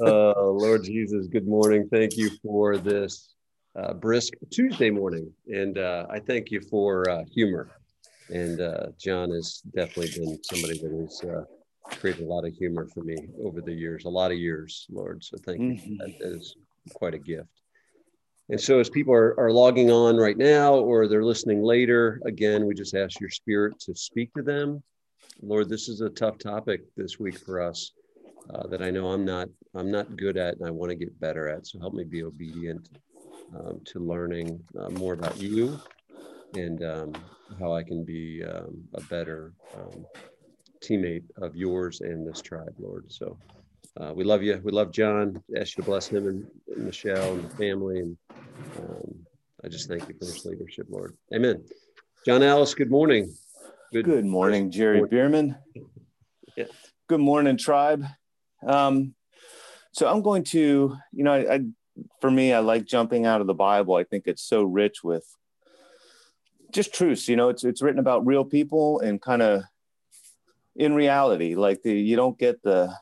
uh, Lord Jesus, good morning. Thank you for this uh, brisk Tuesday morning. And uh, I thank you for uh, humor. And uh, John has definitely been somebody that has uh, created a lot of humor for me over the years, a lot of years, Lord. So thank mm-hmm. you. That is quite a gift. And so, as people are, are logging on right now or they're listening later, again, we just ask your spirit to speak to them. Lord, this is a tough topic this week for us uh, that I know I'm not I'm not good at and I want to get better at. So help me be obedient um, to learning uh, more about you and um, how I can be um, a better um, teammate of yours and this tribe, Lord. So uh, we love you. We love John. Ask you to bless him and, and Michelle and the family. And um, I just thank you for this leadership, Lord. Amen. John Alice, good morning. Good, good morning, Jerry morning. Bierman. Yeah. Good morning, tribe. Um, so I'm going to, you know, I, I, for me, I like jumping out of the Bible. I think it's so rich with just truths. You know, it's it's written about real people and kind of in reality. Like the you don't get the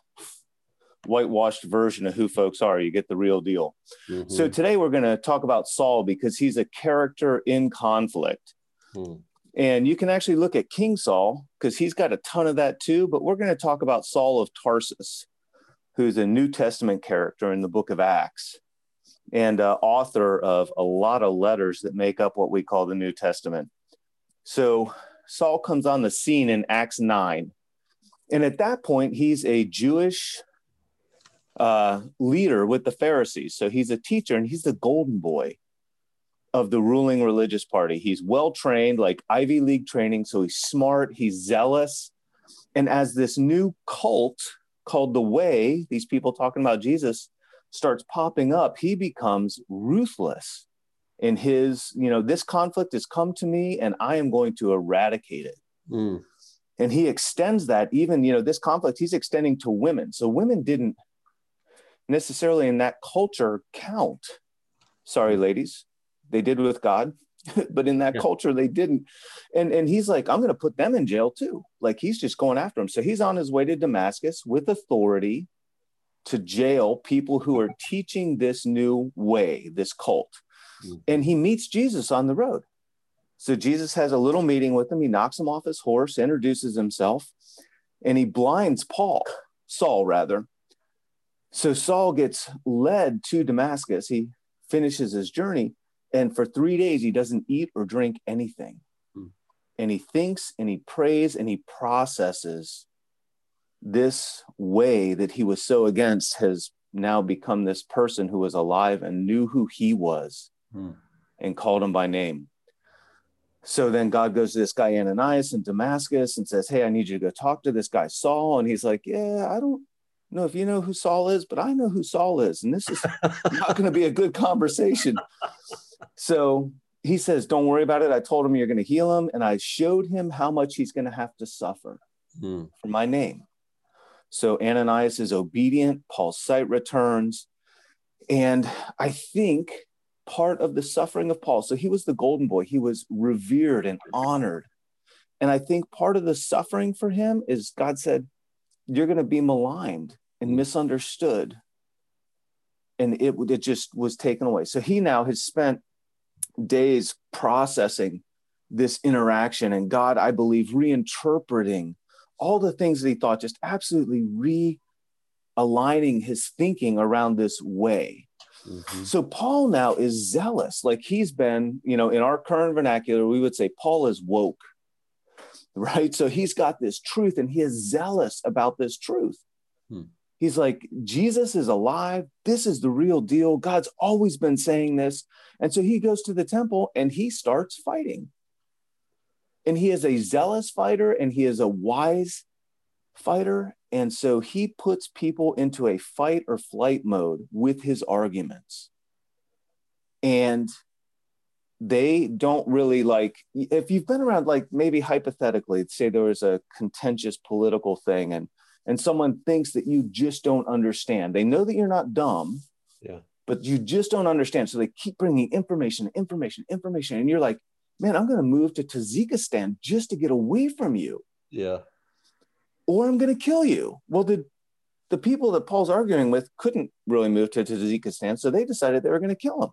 whitewashed version of who folks are. You get the real deal. Mm-hmm. So today we're going to talk about Saul because he's a character in conflict. Mm. And you can actually look at King Saul because he's got a ton of that too. But we're going to talk about Saul of Tarsus who's a New Testament character in the book of Acts and uh, author of a lot of letters that make up what we call the New Testament. So Saul comes on the scene in Acts 9. And at that point, he's a Jewish uh, leader with the Pharisees. So he's a teacher and he's the golden boy of the ruling religious party. He's well trained, like Ivy League training. So he's smart, he's zealous. And as this new cult called The Way, these people talking about Jesus, starts popping up, he becomes ruthless in his, you know, this conflict has come to me and I am going to eradicate it. Mm. And he extends that even, you know, this conflict he's extending to women. So women didn't necessarily in that culture count. Sorry, ladies, they did with God. but in that yeah. culture they didn't. And and he's like i'm going to put them in jail too. Like he's just going after them so he's on his way to damascus with authority to jail people who are teaching this new way this cult. Mm-hmm. and he meets jesus on the road. So jesus has a little meeting with him. He knocks him off his horse introduces himself and he blinds paul saul rather. So saul gets led to damascus. He finishes his journey and for three days, he doesn't eat or drink anything. Hmm. And he thinks and he prays and he processes this way that he was so against has now become this person who was alive and knew who he was hmm. and called him by name. So then God goes to this guy Ananias in Damascus and says, Hey, I need you to go talk to this guy Saul. And he's like, Yeah, I don't know if you know who Saul is, but I know who Saul is. And this is not going to be a good conversation. So he says, Don't worry about it. I told him you're going to heal him. And I showed him how much he's going to have to suffer hmm. for my name. So Ananias is obedient. Paul's sight returns. And I think part of the suffering of Paul, so he was the golden boy, he was revered and honored. And I think part of the suffering for him is God said, You're going to be maligned and hmm. misunderstood. And it, it just was taken away. So he now has spent days processing this interaction and God, I believe, reinterpreting all the things that he thought, just absolutely realigning his thinking around this way. Mm-hmm. So Paul now is zealous. Like he's been, you know, in our current vernacular, we would say Paul is woke, right? So he's got this truth and he is zealous about this truth. Hmm. He's like, Jesus is alive. This is the real deal. God's always been saying this. And so he goes to the temple and he starts fighting. And he is a zealous fighter and he is a wise fighter. And so he puts people into a fight or flight mode with his arguments. And they don't really like, if you've been around, like maybe hypothetically, say there was a contentious political thing and and someone thinks that you just don't understand. They know that you're not dumb, yeah, but you just don't understand. So they keep bringing information, information, information, and you're like, man, I'm going to move to Tajikistan just to get away from you. Yeah. Or I'm going to kill you. Well, did the people that Paul's arguing with couldn't really move to Tajikistan, so they decided they were going to kill him.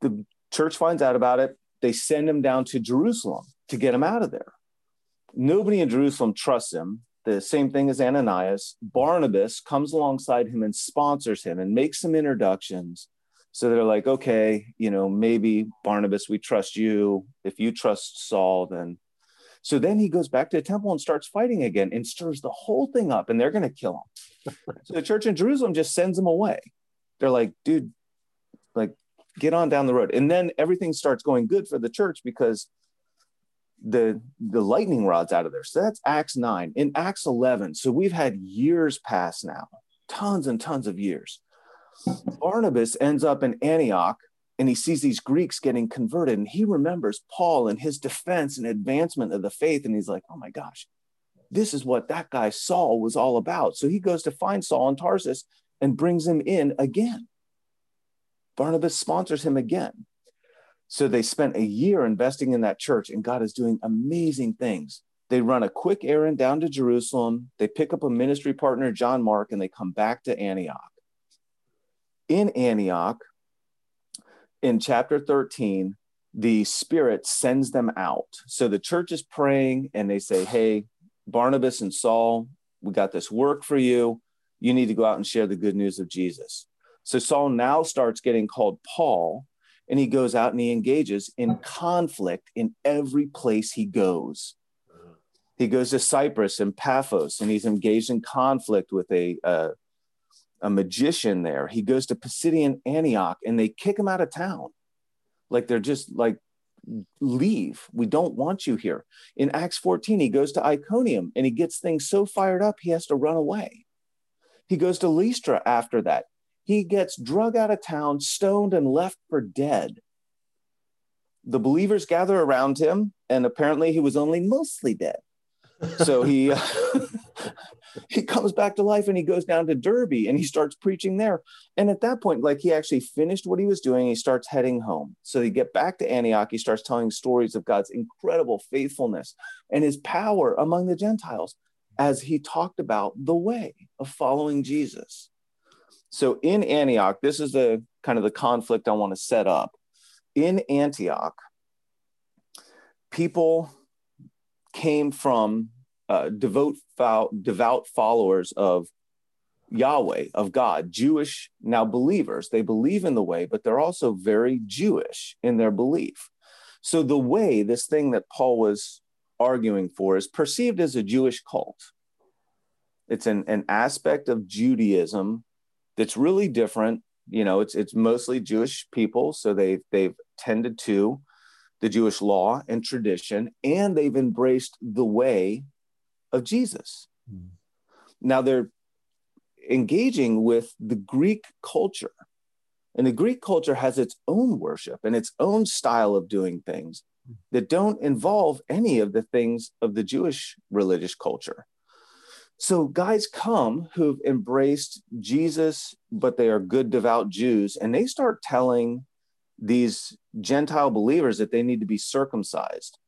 The church finds out about it. They send him down to Jerusalem to get him out of there. Nobody in Jerusalem trusts him. The same thing as Ananias. Barnabas comes alongside him and sponsors him and makes some introductions. So they're like, okay, you know, maybe Barnabas, we trust you. If you trust Saul, then. So then he goes back to the temple and starts fighting again and stirs the whole thing up, and they're going to kill him. so the church in Jerusalem just sends him away. They're like, dude, like, get on down the road. And then everything starts going good for the church because the the lightning rods out of there. So that's Acts 9. In Acts 11, so we've had years pass now, tons and tons of years. Barnabas ends up in Antioch and he sees these Greeks getting converted and he remembers Paul and his defense and advancement of the faith and he's like, "Oh my gosh. This is what that guy Saul was all about." So he goes to find Saul in Tarsus and brings him in again. Barnabas sponsors him again. So they spent a year investing in that church, and God is doing amazing things. They run a quick errand down to Jerusalem. They pick up a ministry partner, John Mark, and they come back to Antioch. In Antioch, in chapter 13, the Spirit sends them out. So the church is praying and they say, Hey, Barnabas and Saul, we got this work for you. You need to go out and share the good news of Jesus. So Saul now starts getting called Paul and he goes out and he engages in conflict in every place he goes. He goes to Cyprus and Paphos, and he's engaged in conflict with a, a, a magician there. He goes to Pisidian Antioch, and they kick him out of town. Like they're just like, leave. We don't want you here. In Acts 14, he goes to Iconium and he gets things so fired up, he has to run away. He goes to Lystra after that he gets drug out of town, stoned, and left for dead. The believers gather around him, and apparently he was only mostly dead. So he uh, he comes back to life and he goes down to Derbe and he starts preaching there. And at that point, like he actually finished what he was doing, he starts heading home. So he get back to Antioch, he starts telling stories of God's incredible faithfulness and his power among the Gentiles as he talked about the way of following Jesus. So in Antioch, this is the kind of the conflict I want to set up. In Antioch, people came from uh, devout, devout followers of Yahweh, of God, Jewish now believers. They believe in the way, but they're also very Jewish in their belief. So the way, this thing that Paul was arguing for, is perceived as a Jewish cult. It's an, an aspect of Judaism that's really different. You know, it's it's mostly Jewish people, so they've they've tended to the Jewish law and tradition, and they've embraced the way of Jesus. Mm. Now they're engaging with the Greek culture. And the Greek culture has its own worship and its own style of doing things that don't involve any of the things of the Jewish religious culture. So guys come who've embraced Jesus, but they are good, devout Jews, and they start telling these Gentile believers that they need to be circumcised.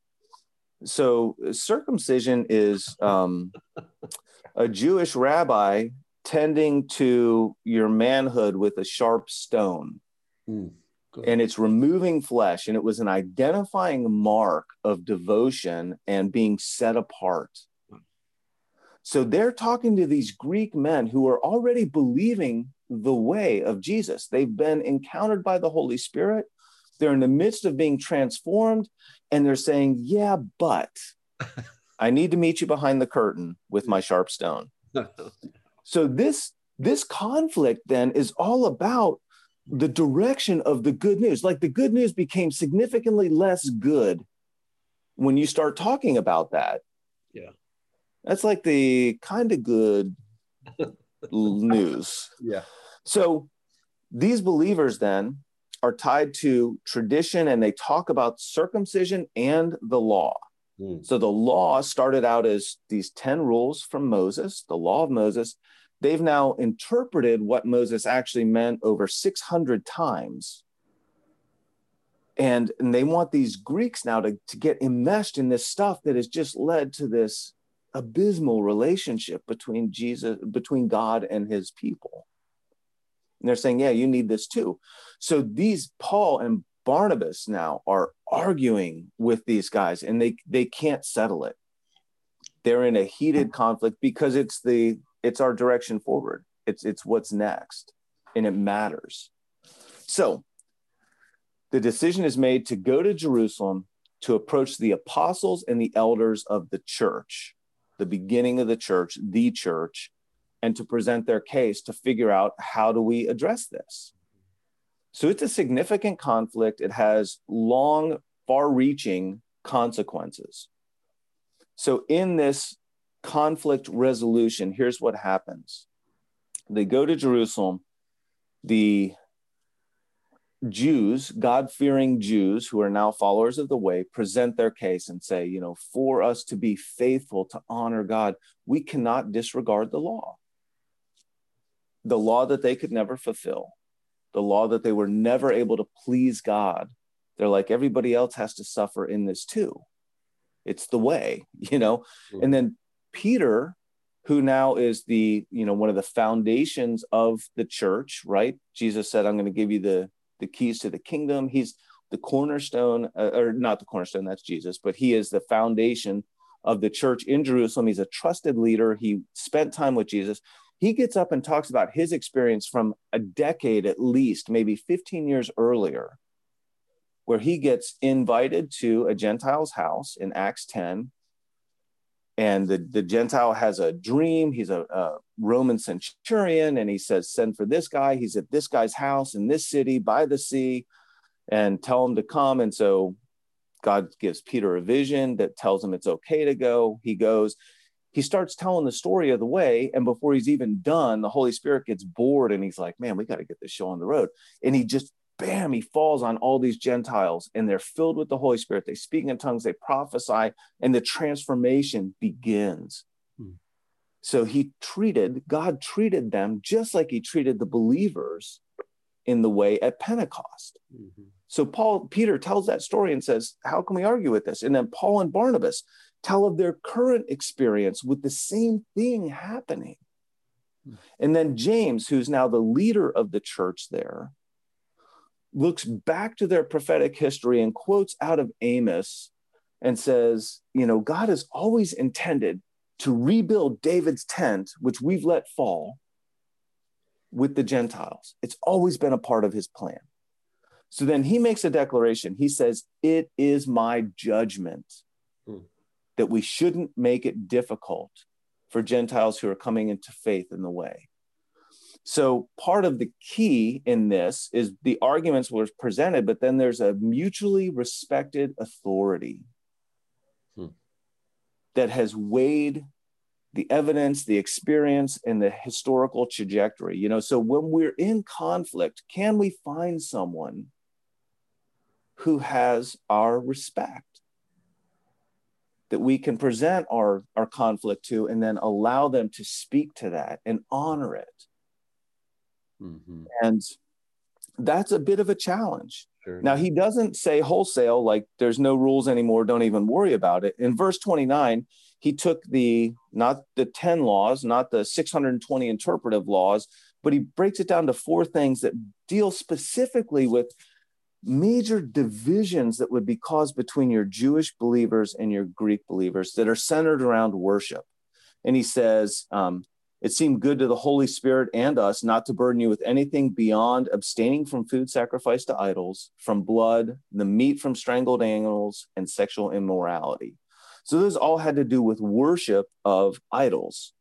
So circumcision is um, a Jewish rabbi tending to your manhood with a sharp stone. Mm, and it's removing flesh, and it was an identifying mark of devotion and being set apart. So they're talking to these Greek men who are already believing the way of Jesus. They've been encountered by the Holy Spirit. They're in the midst of being transformed, and they're saying, Yeah, but I need to meet you behind the curtain with my sharp stone. so this this conflict then is all about the direction of the good news. Like the good news became significantly less good when you start talking about that. Yeah. That's like the kind of good news. Yeah. So these believers then are tied to tradition and they talk about circumcision and the law. Mm. So the law started out as these 10 rules from Moses, the law of Moses. They've now interpreted what Moses actually meant over 600 times. And, and they want these Greeks now to, to get enmeshed in this stuff that has just led to this abysmal relationship between Jesus, between God and his people. And they're saying, yeah, you need this too. So these Paul and Barnabas now are arguing with these guys and they they can't settle it. They're in a heated conflict because it's the it's our direction forward. It's it's what's next and it matters. So the decision is made to go to Jerusalem to approach the apostles and the elders of the church, the beginning of the church, the church, and to present their case to figure out how do we address this. So it's a significant conflict. It has long, far reaching consequences. So, in this conflict resolution, here's what happens they go to Jerusalem. The Jews, God fearing Jews who are now followers of the way, present their case and say, you know, for us to be faithful, to honor God, we cannot disregard the law. The law that they could never fulfill, the law that they were never able to please God. They're like, everybody else has to suffer in this too. It's the way, you know? Mm-hmm. And then Peter, who now is the, you know, one of the foundations of the church, right? Jesus said, I'm going to give you the the keys to the kingdom. He's the cornerstone, uh, or not the cornerstone, that's Jesus, but he is the foundation of the church in Jerusalem. He's a trusted leader. He spent time with Jesus. He gets up and talks about his experience from a decade at least, maybe 15 years earlier, where he gets invited to a Gentile's house in Acts 10 and the, the gentile has a dream he's a, a, roman centurion and he says send for this guy. He's at this guy's house in this city by the sea and tell him to come. And so god gives peter a vision that tells him it's okay to go. He goes he starts telling the story of the way. And before he's even done the holy spirit gets bored and he's like man we got to get this show on the road. And he just bam, he falls on all these Gentiles and they're filled with the Holy Spirit. They speak in tongues, they prophesy, and the transformation begins. So he treated, God treated them just like he treated the believers in the way at Pentecost. Mm-hmm. So Paul, Peter tells that story and says, How can we argue with this? And then Paul and Barnabas tell of their current experience with the same thing happening. Hmm. And then James, who's now the leader of the church there, looks back to their prophetic history and quotes out of Amos and says, you know, God has always intended to rebuild David's tent, which we've let fall with the Gentiles. It's always been a part of his plan. So then he makes a declaration. He says, It is my judgment hmm. that we shouldn't make it difficult for Gentiles who are coming into faith in the way. So part of the key in this is the arguments were presented, but then there's a mutually respected authority. That has weighed the evidence, the experience, and the historical trajectory. You know, so when we're in conflict, can we find someone who has our respect? That we can present our, our conflict to and then allow them to speak to that and honor it Mm-hmm. And that's a bit of a challenge. Sure. Now, he doesn't say wholesale, like there's no rules anymore, don't even worry about it. In verse 29, he took the not the 10 laws, not the 620 interpretive laws, but he breaks it down to four things that deal specifically with major divisions that would be caused between your Jewish believers and your Greek believers that are centered around worship. And he says, um, it seemed good to the Holy Spirit and us not to burden you with anything beyond abstaining from food sacrificed to idols, from blood, the meat from strangled animals, and sexual immorality. So those all had to do with worship of idols.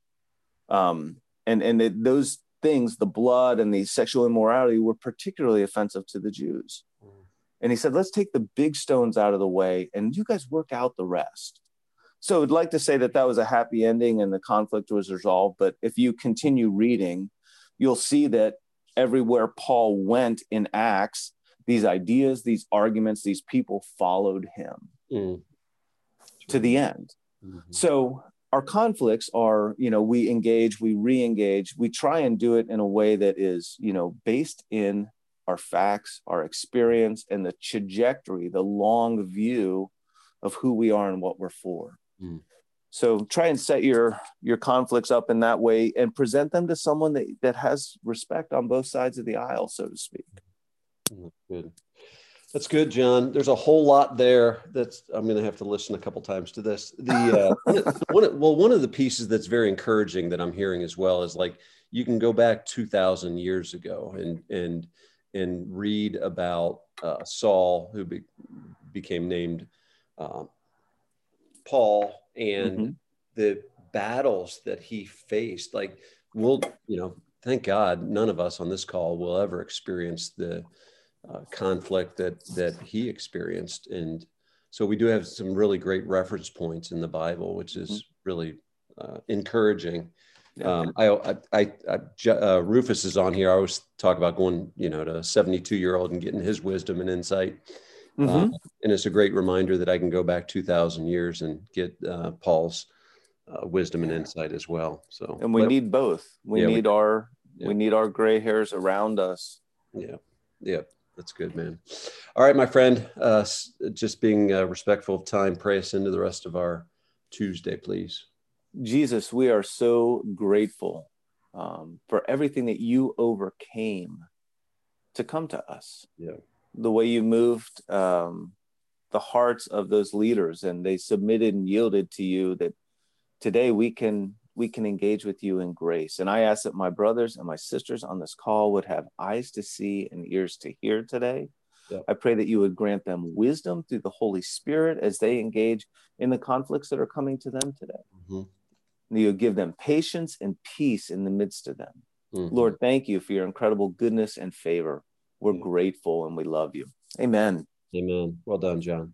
Um, and and it, those things, the blood and the sexual immorality, were particularly offensive to the Jews. Mm. And he said, let's take the big stones out of the way and you guys work out the rest. So I'd like to say that that was a happy ending and the conflict was resolved. But if you continue reading, you'll see that everywhere Paul went in Acts, these ideas, these arguments, these people followed him mm. to the end. Mm-hmm. So our conflicts are, you know, we engage, we re engage, we try and do it in a way that is, you know, based in our facts, our experience, and the trajectory, the long view of who we are and what we're for. Mm. so try and set your your conflicts up in that way and present them to someone that, that has respect on both sides of the aisle so to speak. Good. That's good john. There's a whole lot there that's i'm going to have to listen a couple times to this. The uh, one, well one of the pieces that's very encouraging that i'm hearing as well is like you can go back 2000 years ago and and and read about uh, saul who be, became named uh, paul and mm-hmm. the battles that he faced like we'll you know thank god none of us on this call will ever experience the uh, conflict that that he experienced and so we do have some really great reference points in the bible which is mm-hmm. really uh, encouraging um, I, I, I, I uh, Rufus is on here. I always talk about going, you know, to a 72 year old and getting his wisdom and insight. Mm-hmm. Uh, and it's a great reminder that I can go back 2000 years and get uh, Paul's uh, wisdom and insight as well. So, and we but, need both. We yeah, need we, our, yeah. we need our gray hairs around us. Yeah. Yeah. That's good, man. All right, my friend, uh, just being uh, respectful of time, pray us into the rest of our Tuesday, please. Jesus, we are so grateful um, for everything that you overcame to come to us. Yeah the way you moved um, the hearts of those leaders and they submitted and yielded to you that today we can we can engage with you in grace and i ask that my brothers and my sisters on this call would have eyes to see and ears to hear today yeah. i pray that you would grant them wisdom through the holy spirit as they engage in the conflicts that are coming to them today mm-hmm. and you give them patience and peace in the midst of them mm-hmm. lord thank you for your incredible goodness and favor we're grateful and we love you. Amen. Amen. Well done, John.